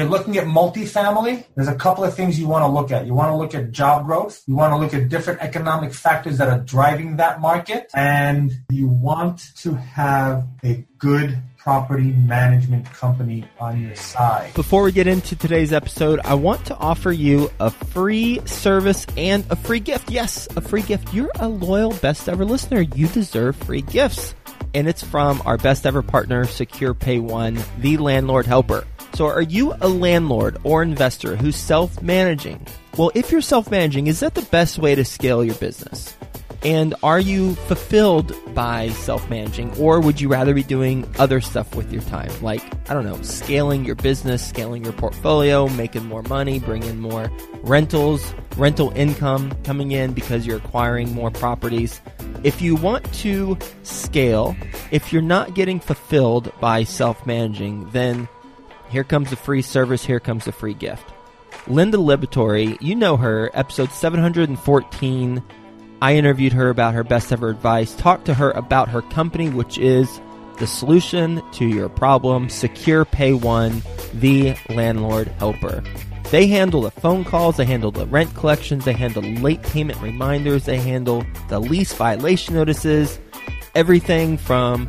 you're looking at multifamily, there's a couple of things you want to look at. You want to look at job growth. You want to look at different economic factors that are driving that market. And you want to have a good property management company on your side. Before we get into today's episode, I want to offer you a free service and a free gift. Yes, a free gift. You're a loyal best ever listener. You deserve free gifts. And it's from our best ever partner, Secure Pay One, the landlord helper. So are you a landlord or investor who's self-managing? Well, if you're self-managing, is that the best way to scale your business? And are you fulfilled by self-managing or would you rather be doing other stuff with your time? Like, I don't know, scaling your business, scaling your portfolio, making more money, bringing more rentals, rental income coming in because you're acquiring more properties. If you want to scale, if you're not getting fulfilled by self-managing, then here comes the free service. Here comes the free gift. Linda Liberatore, you know her, episode 714. I interviewed her about her best ever advice, talked to her about her company, which is the solution to your problem, Secure Pay One, the landlord helper. They handle the phone calls, they handle the rent collections, they handle late payment reminders, they handle the lease violation notices, everything from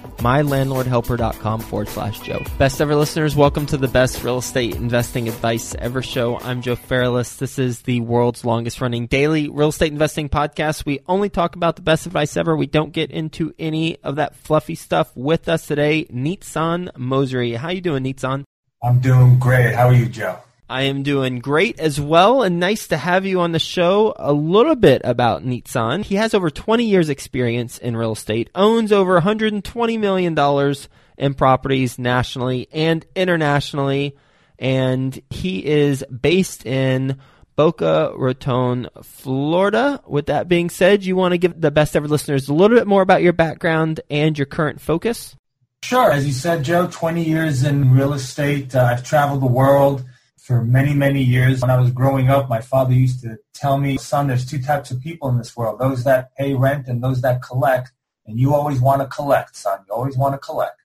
mylandlordhelper.com forward slash Joe. Best ever listeners, welcome to the best real estate investing advice ever show. I'm Joe Fairless. This is the world's longest running daily real estate investing podcast. We only talk about the best advice ever. We don't get into any of that fluffy stuff. With us today, Nizan Mosery. How you doing, Nizan? I'm doing great. How are you, Joe? I am doing great as well, and nice to have you on the show. A little bit about Nizan. He has over 20 years experience in real estate, owns over 120 million dollars in properties nationally and internationally, and he is based in Boca Raton, Florida. With that being said, you want to give the best ever listeners a little bit more about your background and your current focus? Sure. As you said, Joe, 20 years in real estate. Uh, I've traveled the world for many, many years. When I was growing up, my father used to tell me, son, there's two types of people in this world, those that pay rent and those that collect. And you always want to collect, son. You always want to collect.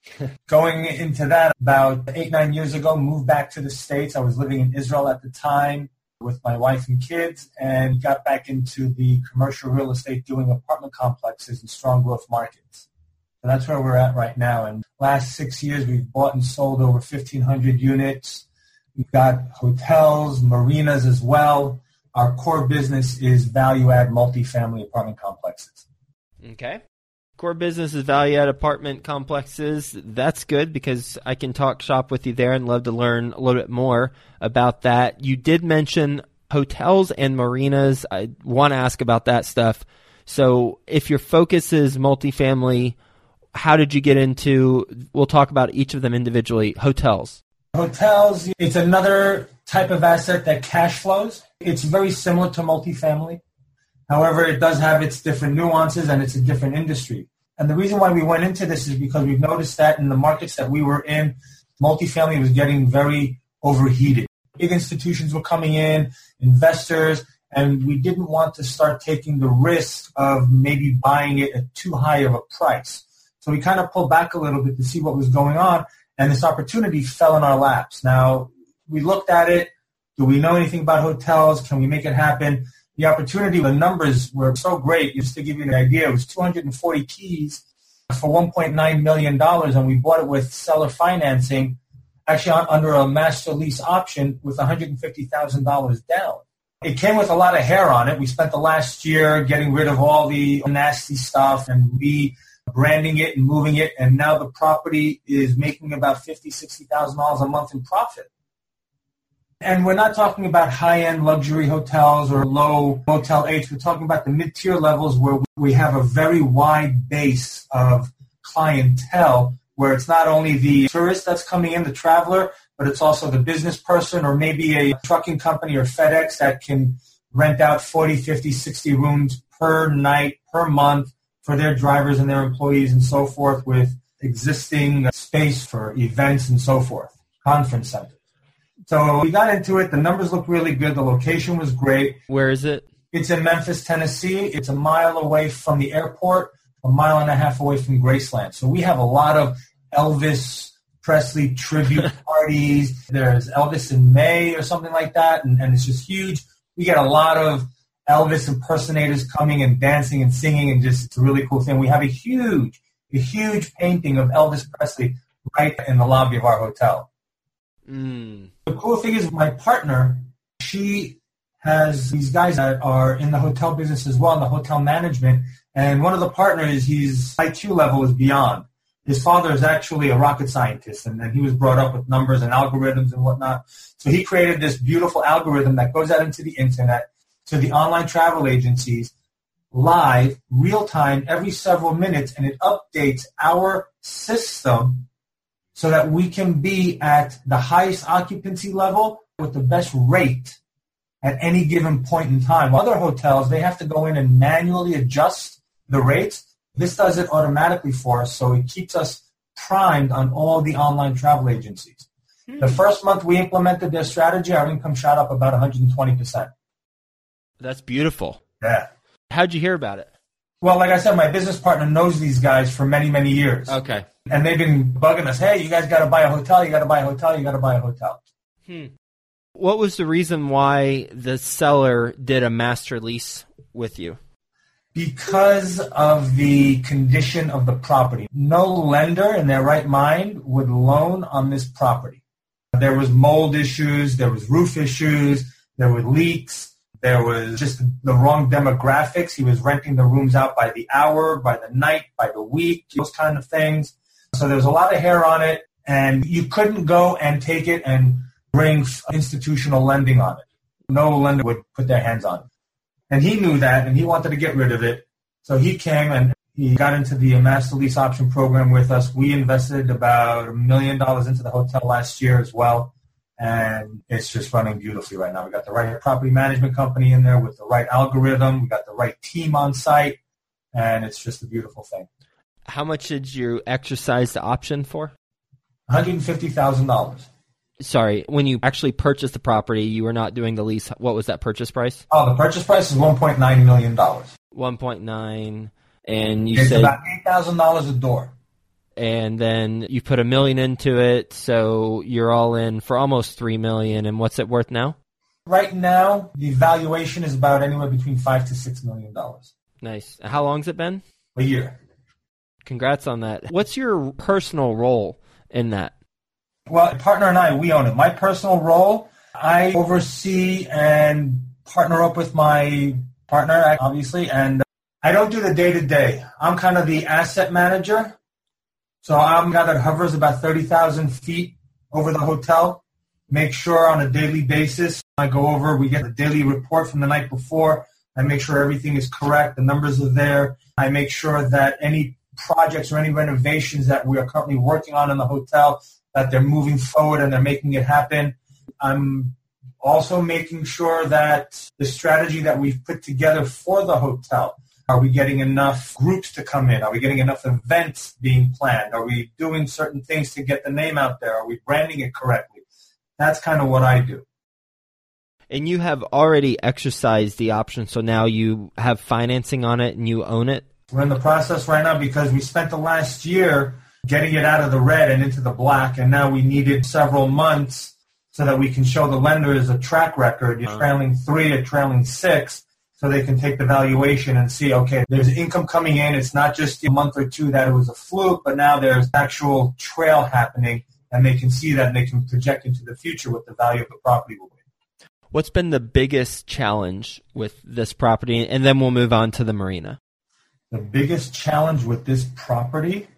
Going into that, about eight, nine years ago, moved back to the States. I was living in Israel at the time with my wife and kids and got back into the commercial real estate doing apartment complexes in strong growth markets. So that's where we're at right now. And last six years, we've bought and sold over 1,500 units We've got hotels, marinas as well. Our core business is value-add multifamily apartment complexes. Okay. Core business is value-add apartment complexes. That's good because I can talk shop with you there and love to learn a little bit more about that. You did mention hotels and marinas. I want to ask about that stuff. So if your focus is multifamily, how did you get into, we'll talk about each of them individually, hotels. Hotels, it's another type of asset that cash flows. It's very similar to multifamily. However, it does have its different nuances and it's a different industry. And the reason why we went into this is because we've noticed that in the markets that we were in, multifamily was getting very overheated. Big institutions were coming in, investors, and we didn't want to start taking the risk of maybe buying it at too high of a price. So we kind of pulled back a little bit to see what was going on and this opportunity fell in our laps. Now, we looked at it. Do we know anything about hotels? Can we make it happen? The opportunity, the numbers were so great. Just to give you an idea, it was 240 keys for $1.9 million, and we bought it with seller financing, actually under a master lease option with $150,000 down. It came with a lot of hair on it. We spent the last year getting rid of all the nasty stuff and rebranding it and moving it, and now the property is making about fifty, sixty thousand dollars a month in profit. And we're not talking about high-end luxury hotels or low Motel H. We're talking about the mid-tier levels where we have a very wide base of clientele where it's not only the tourist that's coming in, the traveler, but it's also the business person or maybe a trucking company or FedEx that can rent out 40, 50, 60 rooms per night, per month for their drivers and their employees and so forth with existing space for events and so forth, conference centers. So we got into it. The numbers looked really good. The location was great. Where is it? It's in Memphis, Tennessee. It's a mile away from the airport, a mile and a half away from Graceland. So we have a lot of Elvis Presley tribute parties. There's Elvis in May or something like that, and, and it's just huge. We get a lot of Elvis impersonators coming and dancing and singing, and just it's a really cool thing. We have a huge, a huge painting of Elvis Presley right in the lobby of our hotel. Mm. The cool thing is my partner, she has these guys that are in the hotel business as well, in the hotel management. And one of the partners, his IQ level is beyond. His father is actually a rocket scientist, and, and he was brought up with numbers and algorithms and whatnot. So he created this beautiful algorithm that goes out into the internet to the online travel agencies live, real time, every several minutes, and it updates our system so that we can be at the highest occupancy level with the best rate at any given point in time. Other hotels, they have to go in and manually adjust the rates. This does it automatically for us, so it keeps us primed on all the online travel agencies. Hmm. The first month we implemented their strategy, our income shot up about 120%. That's beautiful. Yeah. How'd you hear about it? Well, like I said, my business partner knows these guys for many, many years. Okay. And they've been bugging us, hey, you guys got to buy a hotel, you got to buy a hotel, you got to buy a hotel. Hmm. What was the reason why the seller did a master lease with you? Because of the condition of the property. No lender in their right mind would loan on this property. There was mold issues, there was roof issues, there were leaks, there was just the wrong demographics. He was renting the rooms out by the hour, by the night, by the week, those kind of things. So there was a lot of hair on it, and you couldn't go and take it and bring institutional lending on it. No lender would put their hands on it. And he knew that, and he wanted to get rid of it. So he came and he got into the master lease option program with us. We invested about a million dollars into the hotel last year as well. And it's just running beautifully right now. We got the right property management company in there with the right algorithm. We got the right team on site. And it's just a beautiful thing. How much did you exercise the option for? $150,000 sorry, when you actually purchased the property, you were not doing the lease. What was that purchase price? Oh, the purchase price is one point nine million dollars. One point nine, and you it's said about eight thousand dollars a door. And then you put a million into it, so you're all in for almost three million. And what's it worth now? Right now, the valuation is about anywhere between five to six million dollars. Nice. How long's it been? A year. Congrats on that. What's your personal role in that? Well, partner and I, we own it. My personal role, I oversee and partner up with my partner, obviously, and I don't do the day to day. I'm kind of the asset manager. So I'm a guy that hovers about 30,000 feet over the hotel. Make sure on a daily basis, I go over, we get the daily report from the night before. I make sure everything is correct. The numbers are there. I make sure that any projects or any renovations that we are currently working on in the hotel that they're moving forward and they're making it happen. I'm also making sure that the strategy that we've put together for the hotel, are we getting enough groups to come in? Are we getting enough events being planned? Are we doing certain things to get the name out there? Are we branding it correctly? That's kind of what I do. And you have already exercised the option, so now you have financing on it and you own it? We're in the process right now because we spent the last year getting it out of the red and into the black, and now we needed several months so that we can show the lenders a track record. You're uh-huh. trailing three or trailing six, so they can take the valuation and see, okay, there's income coming in. It's not just a month or two that it was a fluke, but now there's actual trail happening, and they can see that and they can project into the future what the value of the property will be. What's been the biggest challenge with this property? And then we'll move on to the marina. The biggest challenge with this property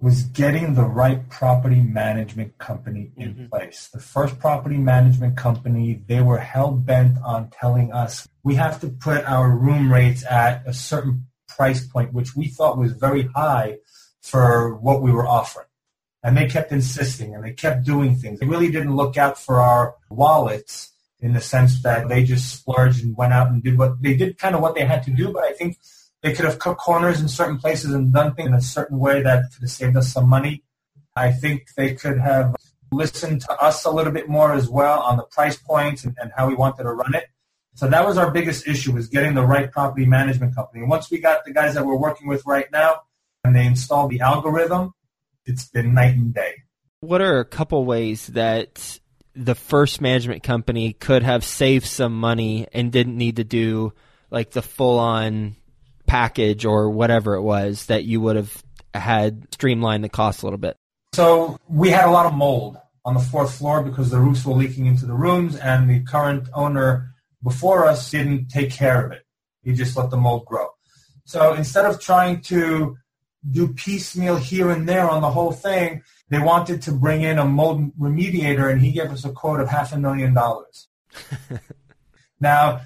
was getting the right property management company in mm-hmm. place. The first property management company, they were hell bent on telling us we have to put our room rates at a certain price point, which we thought was very high for what we were offering. And they kept insisting and they kept doing things. They really didn't look out for our wallets in the sense that they just splurged and went out and did what they did kind of what they had to do. But I think they could have cut corners in certain places and done things in a certain way that could have saved us some money. I think they could have listened to us a little bit more as well on the price points and, and how we wanted to run it. So that was our biggest issue was getting the right property management company. And once we got the guys that we're working with right now and they installed the algorithm, it's been night and day. What are a couple ways that the first management company could have saved some money and didn't need to do like the full on package or whatever it was that you would have had streamlined the cost a little bit? So we had a lot of mold on the fourth floor because the roofs were leaking into the rooms and the current owner before us didn't take care of it. He just let the mold grow. So instead of trying to do piecemeal here and there on the whole thing, they wanted to bring in a mold remediator and he gave us a quote of half a million dollars. now,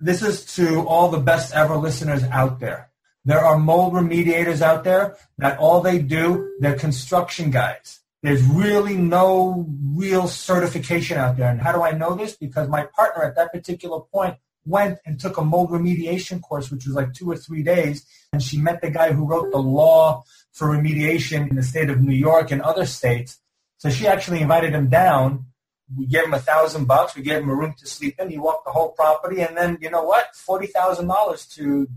this is to all the best ever listeners out there. There are mold remediators out there that all they do, they're construction guys. There's really no real certification out there. And how do I know this? Because my partner at that particular point went and took a mold remediation course, which was like two or three days. And she met the guy who wrote the law for remediation in the state of New York and other states. So she actually invited him down we gave him a thousand bucks. We gave him a room to sleep in. He walked the whole property, and then you know what? Forty thousand dollars to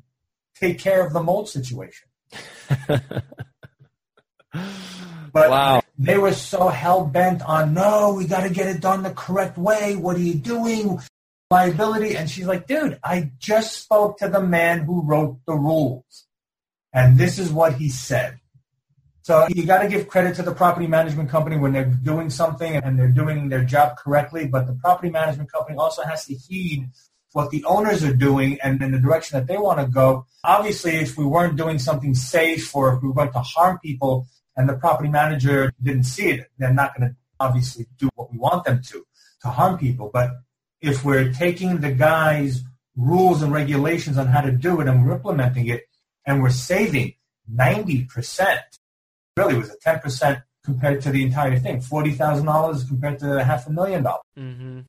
take care of the mold situation. but wow. they were so hell bent on no, we got to get it done the correct way. What are you doing? Liability, and she's like, dude, I just spoke to the man who wrote the rules, and this is what he said. So you got to give credit to the property management company when they're doing something and they're doing their job correctly. But the property management company also has to heed what the owners are doing and in the direction that they want to go. Obviously, if we weren't doing something safe or if we went to harm people and the property manager didn't see it, they're not going to obviously do what we want them to, to harm people. But if we're taking the guy's rules and regulations on how to do it and we're implementing it and we're saving 90% really was a 10% compared to the entire thing. $40,000 compared to half a million dollars. Mm-hmm.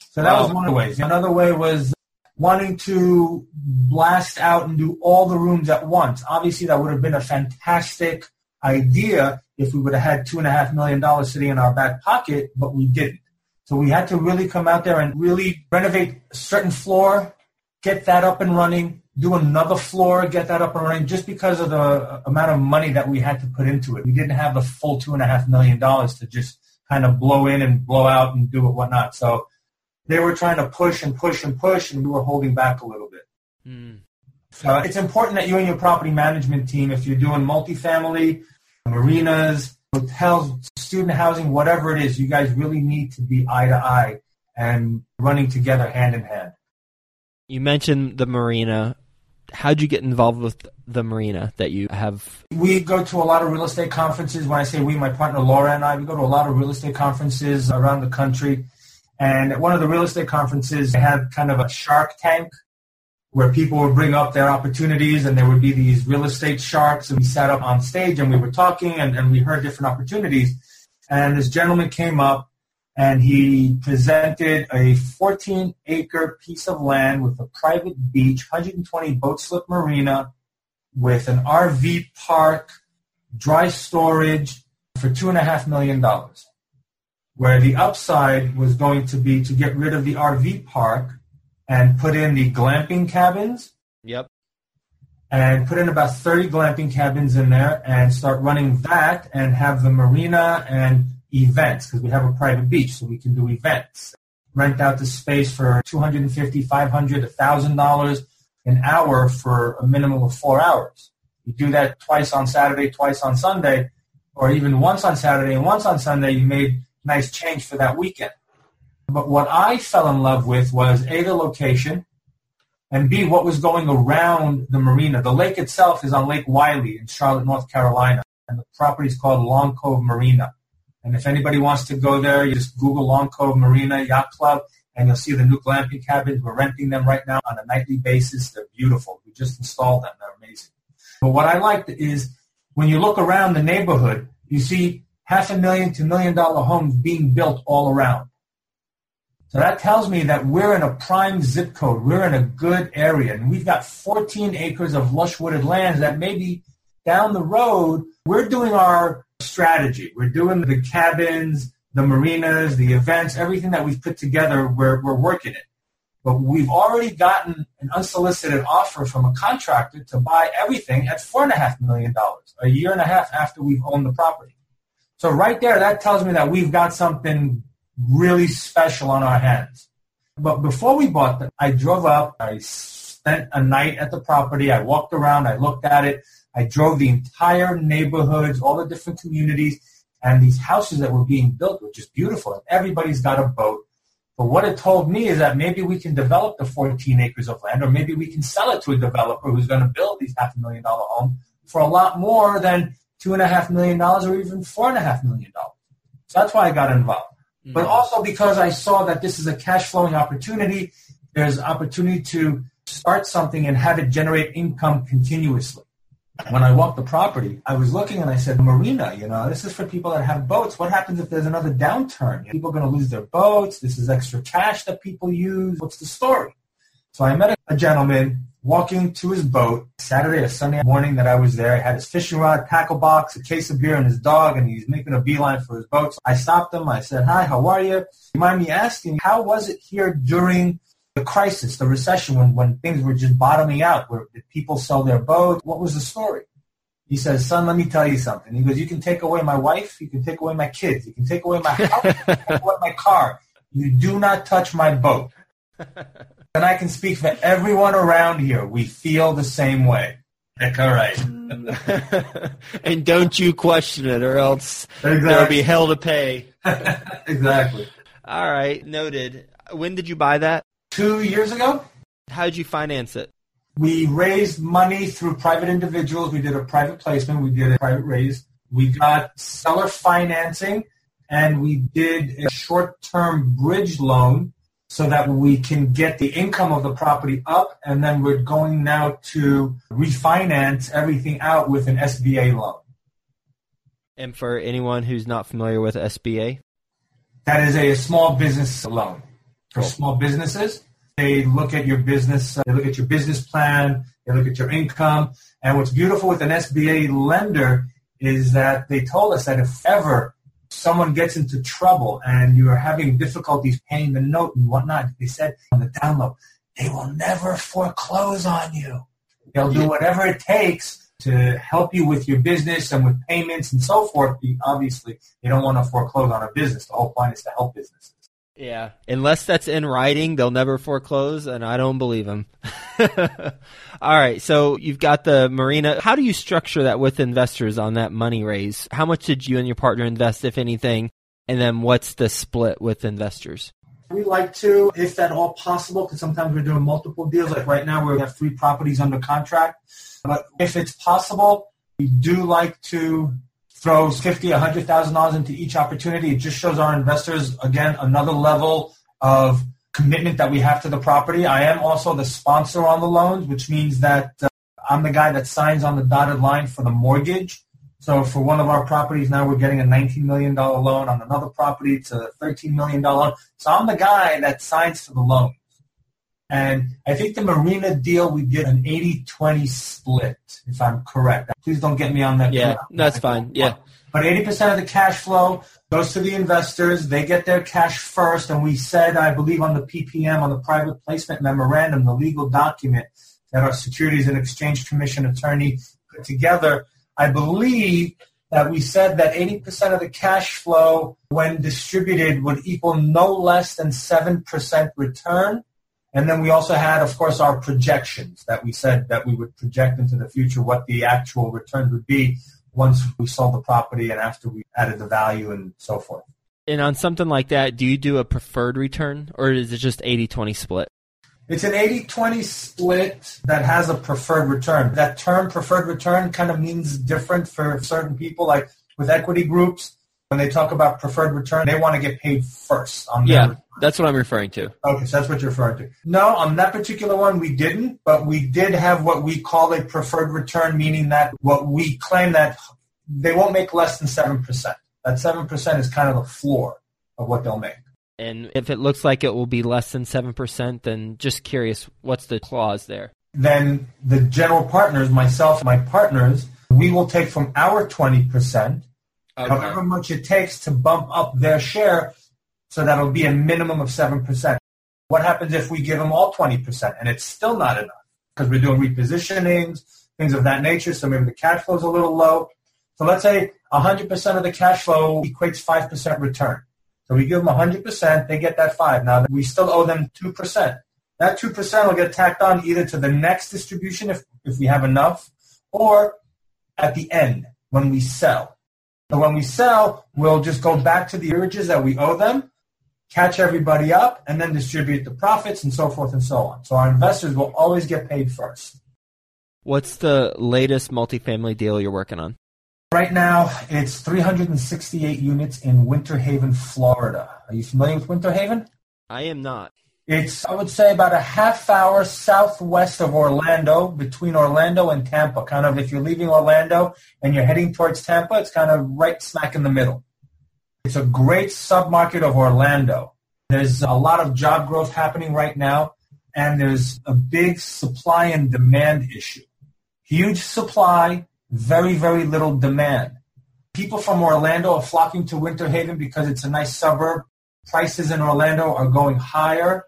So that wow. was one of the ways. Another way was wanting to blast out and do all the rooms at once. Obviously, that would have been a fantastic idea if we would have had two and a half million dollars sitting in our back pocket, but we didn't. So we had to really come out there and really renovate a certain floor, get that up and running, do another floor, get that up and running, just because of the amount of money that we had to put into it. We didn't have the full two and a half million dollars to just kind of blow in and blow out and do it whatnot. So they were trying to push and push and push, and we were holding back a little bit. Mm. So it's important that you and your property management team, if you're doing multifamily, marinas, hotels, student housing, whatever it is, you guys really need to be eye to eye and running together hand in hand. You mentioned the marina how'd you get involved with the marina that you have? We go to a lot of real estate conferences. When I say we, my partner Laura and I, we go to a lot of real estate conferences around the country. And at one of the real estate conferences, they had kind of a shark tank where people would bring up their opportunities and there would be these real estate sharks and we sat up on stage and we were talking and, and we heard different opportunities. And this gentleman came up and he presented a 14 acre piece of land with a private beach, 120 boat slip marina, with an RV park, dry storage for two and a half million dollars. Where the upside was going to be to get rid of the RV park and put in the glamping cabins. Yep. And put in about 30 glamping cabins in there and start running that and have the marina and events because we have a private beach, so we can do events. Rent out the space for $250, $500, $1,000 an hour for a minimum of four hours. You do that twice on Saturday, twice on Sunday, or even once on Saturday and once on Sunday, you made nice change for that weekend. But what I fell in love with was A, the location, and B, what was going around the marina. The lake itself is on Lake Wylie in Charlotte, North Carolina, and the property is called Long Cove Marina. And if anybody wants to go there, you just Google Long Cove Marina Yacht Club, and you'll see the new glamping cabins. We're renting them right now on a nightly basis. They're beautiful. We just installed them. They're amazing. But what I liked is when you look around the neighborhood, you see half a million to million dollar homes being built all around. So that tells me that we're in a prime zip code. We're in a good area. And we've got 14 acres of lush wooded lands that maybe down the road, we're doing our strategy. We're doing the cabins, the marinas, the events, everything that we've put together, we're, we're working it. But we've already gotten an unsolicited offer from a contractor to buy everything at $4.5 million, a year and a half after we've owned the property. So right there, that tells me that we've got something really special on our hands. But before we bought them, I drove up, I spent a night at the property, I walked around, I looked at it, I drove the entire neighborhoods, all the different communities, and these houses that were being built were just beautiful. And everybody's got a boat. But what it told me is that maybe we can develop the 14 acres of land, or maybe we can sell it to a developer who's going to build these half a million dollar homes for a lot more than two and a half million dollars or even four and a half million dollars. So that's why I got involved but mm. also because I saw that this is a cash flowing opportunity. There's opportunity to start something and have it generate income continuously. When I walked the property, I was looking and I said, Marina, you know, this is for people that have boats. What happens if there's another downturn? People are going to lose their boats. This is extra cash that people use. What's the story? So I met a gentleman walking to his boat Saturday or Sunday morning that I was there. He had his fishing rod, tackle box, a case of beer, and his dog, and he's making a beeline for his boat. So I stopped him. I said, hi, how are you? You mind me asking, how was it here during the crisis, the recession, when, when things were just bottoming out? Where did people sell their boats? What was the story? He says, son, let me tell you something. He goes, you can take away my wife. You can take away my kids. You can take away my house. you can take away my car. You do not touch my boat. and I can speak for everyone around here. We feel the same way. Heck, all right. and don't you question it, or else exactly. there'll be hell to pay. exactly. All right, noted. When did you buy that? Two years ago. How did you finance it? We raised money through private individuals. We did a private placement. We did a private raise. We got seller financing, and we did a short-term bridge loan so that we can get the income of the property up and then we're going now to refinance everything out with an SBA loan. And for anyone who's not familiar with SBA? That is a small business loan for cool. small businesses. They look at your business, uh, they look at your business plan, they look at your income. And what's beautiful with an SBA lender is that they told us that if ever someone gets into trouble and you are having difficulties paying the note and whatnot, they said on the download, they will never foreclose on you. They'll do whatever it takes to help you with your business and with payments and so forth. Obviously, they don't want to foreclose on a business. The whole point is to help businesses. Yeah, unless that's in writing, they'll never foreclose, and I don't believe them. All right, so you've got the marina. How do you structure that with investors on that money raise? How much did you and your partner invest, if anything? And then what's the split with investors? We like to, if at all possible, because sometimes we're doing multiple deals. Like right now, we have three properties under contract. But if it's possible, we do like to throw fifty, a hundred thousand dollars into each opportunity. It just shows our investors again another level of commitment that we have to the property. I am also the sponsor on the loans, which means that uh, I'm the guy that signs on the dotted line for the mortgage. So for one of our properties now, we're getting a $19 million loan. On another property, it's a $13 million loan. So I'm the guy that signs for the loan. And I think the Marina deal, we did an 80-20 split, if I'm correct. Please don't get me on that. Yeah, that's fine. Yeah. But 80% of the cash flow goes to the investors. They get their cash first. And we said, I believe on the PPM, on the private placement memorandum, the legal document that our Securities and Exchange Commission attorney put together, I believe that we said that 80% of the cash flow when distributed would equal no less than 7% return and then we also had, of course, our projections that we said that we would project into the future what the actual return would be once we sold the property and after we added the value and so forth. And on something like that, do you do a preferred return or is it just 80-20 split? It's an 80-20 split that has a preferred return. That term preferred return kind of means different for certain people. Like with equity groups, when they talk about preferred return, they want to get paid first on Yeah, their that's what I'm referring to. Okay, so that's what you're referring to. No, on that particular one, we didn't, but we did have what we call a preferred return, meaning that what we claim that they won't make less than 7%. That 7% is kind of the floor of what they'll make. And if it looks like it will be less than 7%, then just curious, what's the clause there? Then the general partners, myself and my partners, we will take from our 20%, however much it takes to bump up their share so that'll be a minimum of 7%. What happens if we give them all 20% and it's still not enough? Because we're doing repositionings, things of that nature, so maybe the cash flow is a little low. So let's say 100% of the cash flow equates 5% return. So we give them 100%, they get that 5. Now we still owe them 2%. That 2% will get tacked on either to the next distribution if, if we have enough, or at the end when we sell. So when we sell, we'll just go back to the urges that we owe them, catch everybody up, and then distribute the profits and so forth and so on. So our investors will always get paid first. What's the latest multifamily deal you're working on? Right now, it's 368 units in Winter Haven, Florida. Are you familiar with Winter Haven? I am not. It's, I would say, about a half hour southwest of Orlando, between Orlando and Tampa. Kind of if you're leaving Orlando and you're heading towards Tampa, it's kind of right smack in the middle. It's a great submarket of Orlando. There's a lot of job growth happening right now, and there's a big supply and demand issue. Huge supply, very, very little demand. People from Orlando are flocking to Winter Haven because it's a nice suburb. Prices in Orlando are going higher.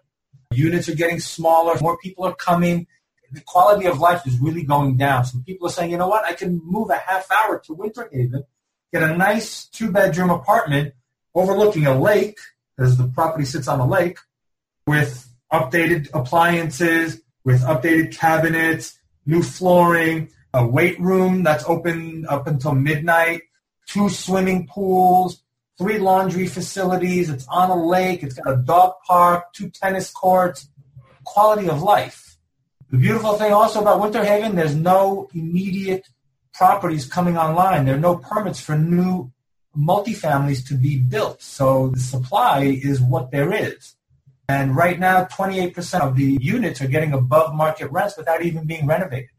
Units are getting smaller. More people are coming. The quality of life is really going down. So people are saying, you know what? I can move a half hour to Winter Haven, get a nice two bedroom apartment overlooking a lake, as the property sits on a lake, with updated appliances, with updated cabinets, new flooring, a weight room that's open up until midnight, two swimming pools, three laundry facilities. It's on a lake. It's got a dog park, two tennis courts, quality of life. The beautiful thing also about Winter Haven, there's no immediate properties coming online. There are no permits for new multifamilies to be built. So the supply is what there is. And right now, 28% of the units are getting above market rents without even being renovated.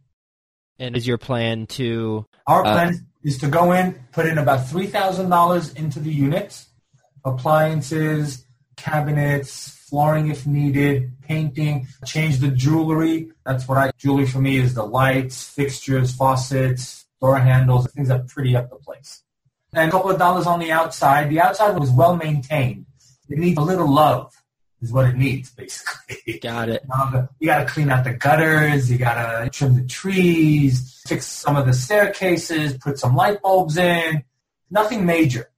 And is your plan to Our Uh, plan is to go in, put in about three thousand dollars into the units, appliances, cabinets, flooring if needed, painting, change the jewelry. That's what I jewelry for me is the lights, fixtures, faucets, door handles, things that pretty up the place. And a couple of dollars on the outside. The outside was well maintained. It needs a little love, is what it needs, basically. got it? Um, you got to clean out the gutters. You got to trim the trees, fix some of the staircases, put some light bulbs in. Nothing major.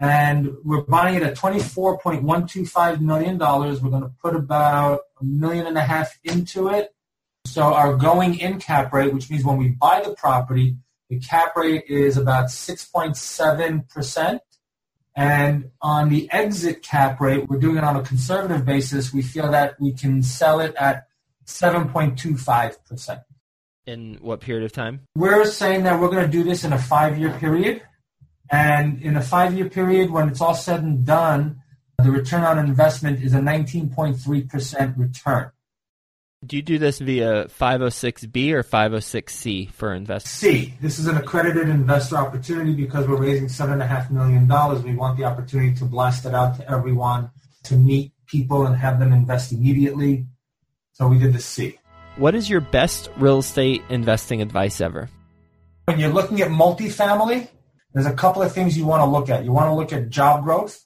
And we're buying it at $24.125 million. We're going to put about a million and a half into it. So our going in cap rate, which means when we buy the property, the cap rate is about 6.7%. And on the exit cap rate, we're doing it on a conservative basis. We feel that we can sell it at 7.25%. In what period of time? We're saying that we're going to do this in a five-year period. And in a five-year period, when it's all said and done, the return on investment is a 19.3% return. Do you do this via 506B or 506C for investment? C, this is an accredited investor opportunity because we're raising $7.5 million. We want the opportunity to blast it out to everyone, to meet people and have them invest immediately. So we did the C. What is your best real estate investing advice ever? When you're looking at multifamily, there's a couple of things you want to look at. You want to look at job growth.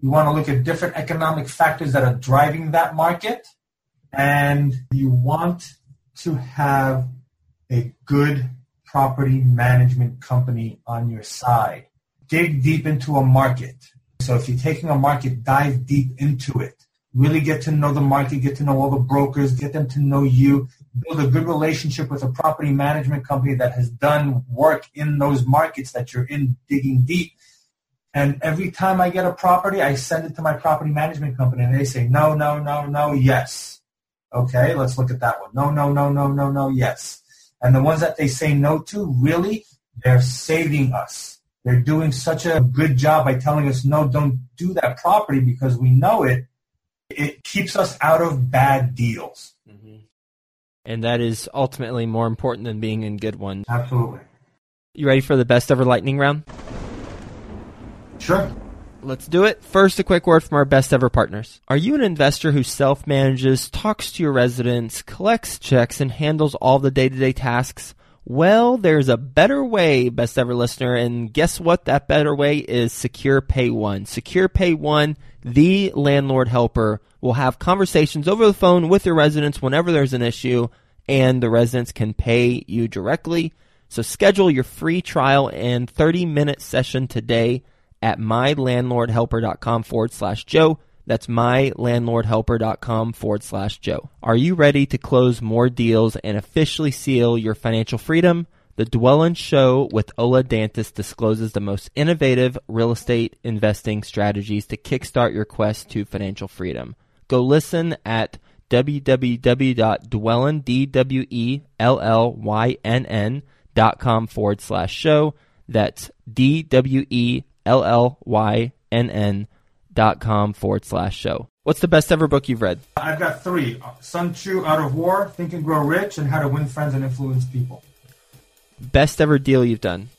You want to look at different economic factors that are driving that market. And you want to have a good property management company on your side. Dig deep into a market. So if you're taking a market, dive deep into it. Really get to know the market, get to know all the brokers, get them to know you, build a good relationship with a property management company that has done work in those markets that you're in digging deep And every time I get a property, I send it to my property management company and they say, no, no, no, no, yes. Okay, let's look at that one. No, no, no, no, no, no, yes. And the ones that they say no to, really, they're saving us. They're doing such a good job by telling us, no, don't do that property because we know it. It keeps us out of bad deals. Mm-hmm. And that is ultimately more important than being in good ones. Absolutely. You ready for the best ever lightning round? Sure. Let's do it. First, a quick word from our best ever partners. Are you an investor who self manages, talks to your residents, collects checks, and handles all the day to day tasks? Well, there's a better way, best ever listener, and guess what? That better way is Secure Pay One. Secure Pay One, the landlord helper, will have conversations over the phone with your residents whenever there's an issue, and the residents can pay you directly. So schedule your free trial and 30 minute session today at mylandlordhelper.com forward slash Joe. That's mylandlordhelper.com forward slash Joe. Are you ready to close more deals and officially seal your financial freedom? The Dwellynn Show with Ola Dantis discloses the most innovative real estate investing strategies to kickstart your quest to financial freedom. Go listen at www.dwellynn, D-W-E-L-L-Y-N-N dot com forward slash show. That's D-W-E L L Y N N dot com forward slash show. What's the best ever book you've read? I've got three Sun Tzu Art of War, Think and Grow Rich, and How to Win Friends and Influence People. Best ever deal you've done?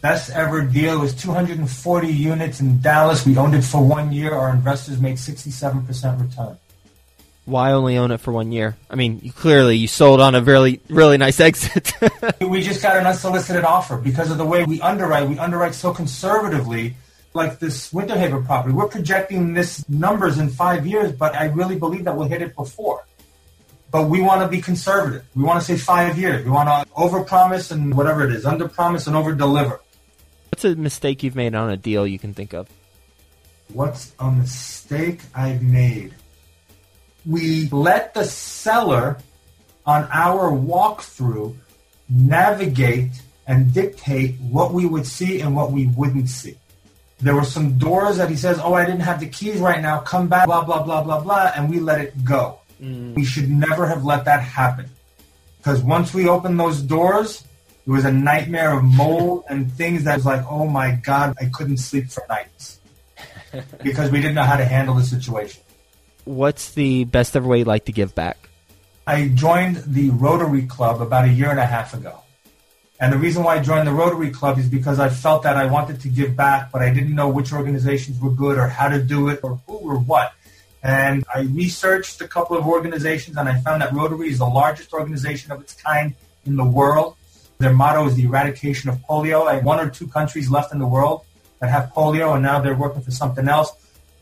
Best ever deal was 240 units in Dallas. We owned it for one year. Our investors made 67% return. Why only own it for one year? I mean, you, clearly you sold on a really, really nice exit. we just got an unsolicited offer because of the way we underwrite. We underwrite so conservatively, like this Winter Haven property. We're projecting this numbers in five years, but I really believe that we'll hit it before. But we want to be conservative. We want to say five years. We want to overpromise and whatever it is, underpromise and overdeliver. What's a mistake you've made on a deal you can think of? What's a mistake I've made? We let the seller on our walkthrough navigate and dictate what we would see and what we wouldn't see. There were some doors that he says, oh, I didn't have the keys right now, come back, blah, blah, blah, blah, blah, and we let it go. Mm. We should never have let that happen. Because once we opened those doors, it was a nightmare of mold and things that was like, oh my God, I couldn't sleep for nights. because we didn't know how to handle the situation. What's the best ever way you like to give back? I joined the Rotary Club about a year and a half ago. And the reason why I joined the Rotary Club is because I felt that I wanted to give back, but I didn't know which organizations were good or how to do it or who or what. And I researched a couple of organizations and I found that Rotary is the largest organization of its kind in the world. Their motto is the eradication of polio. I have one or two countries left in the world that have polio and now they're working for something else.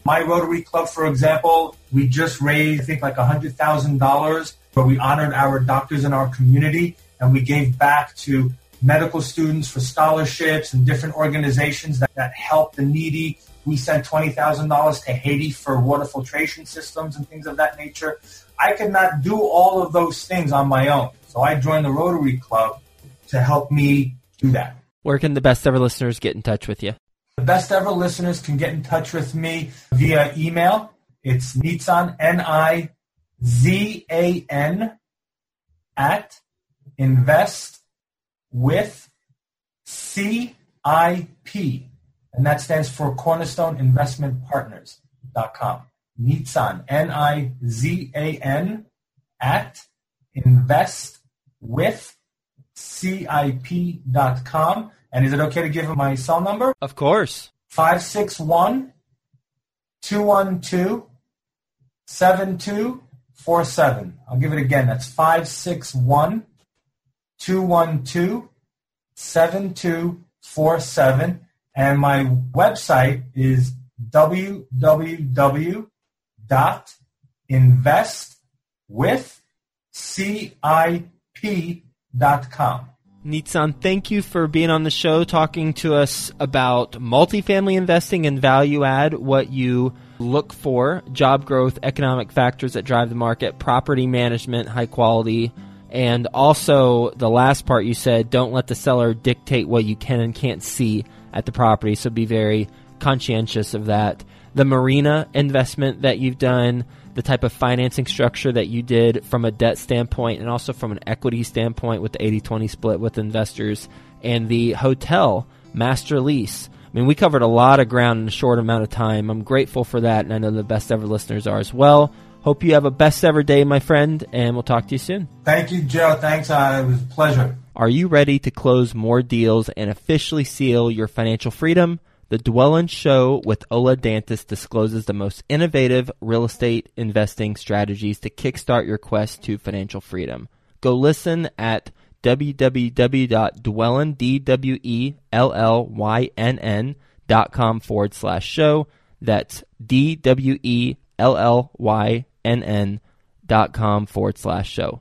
My Rotary Club, for example, we just raised, I think, like $100,000 where we honored our doctors in our community and we gave back to medical students for scholarships and different organizations that, that help the needy. We sent $20,000 to Haiti for water filtration systems and things of that nature. I could not do all of those things on my own. So I joined the Rotary Club to help me do that. Where can the best ever listeners get in touch with you? The best ever listeners can get in touch with me via email. It's Nizan, N-I-Z-A-N, at invest with C-I-P. And that stands for Cornerstone Investment Partners.com. Nizan, N-I-Z-A-N, at invest with CIP.com. And is it okay to give him my cell number? Of course. 561 212 7247. I'll give it again. That's 561 212 7247. And my website is www.investwithcip.com. Nizan, thank you for being on the show, talking to us about multifamily investing and value add, what you look for, job growth, economic factors that drive the market, property management, high quality, and also the last part you said, don't let the seller dictate what you can and can't see at the property. So be very conscientious of that. The marina investment that you've done, the type of financing structure that you did from a debt standpoint and also from an equity standpoint with the 80 20 split with investors, and the hotel master lease. I mean, we covered a lot of ground in a short amount of time. I'm grateful for that, and I know the best ever listeners are as well. Hope you have a best ever day, my friend, and we'll talk to you soon. Thank you, Joe. Thanks. Uh, it was a pleasure. Are you ready to close more deals and officially seal your financial freedom? The Dwellynn Show with Ola Dantis discloses the most innovative real estate investing strategies to kickstart your quest to financial freedom. Go listen at www.dwellynn, D-W-E-L-L-Y-N-N dot com forward slash show. That's D-W-E-L-L-Y-N-N dot com forward slash show.